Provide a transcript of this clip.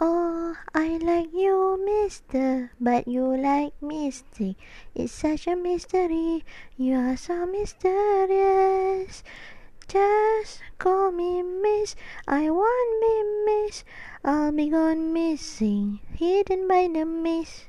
Oh, I like you, mister, but you like mystic. It's such a mystery. You are so mysterious. Just call me miss. I won't be miss. I'll be gone missing, hidden by the mist.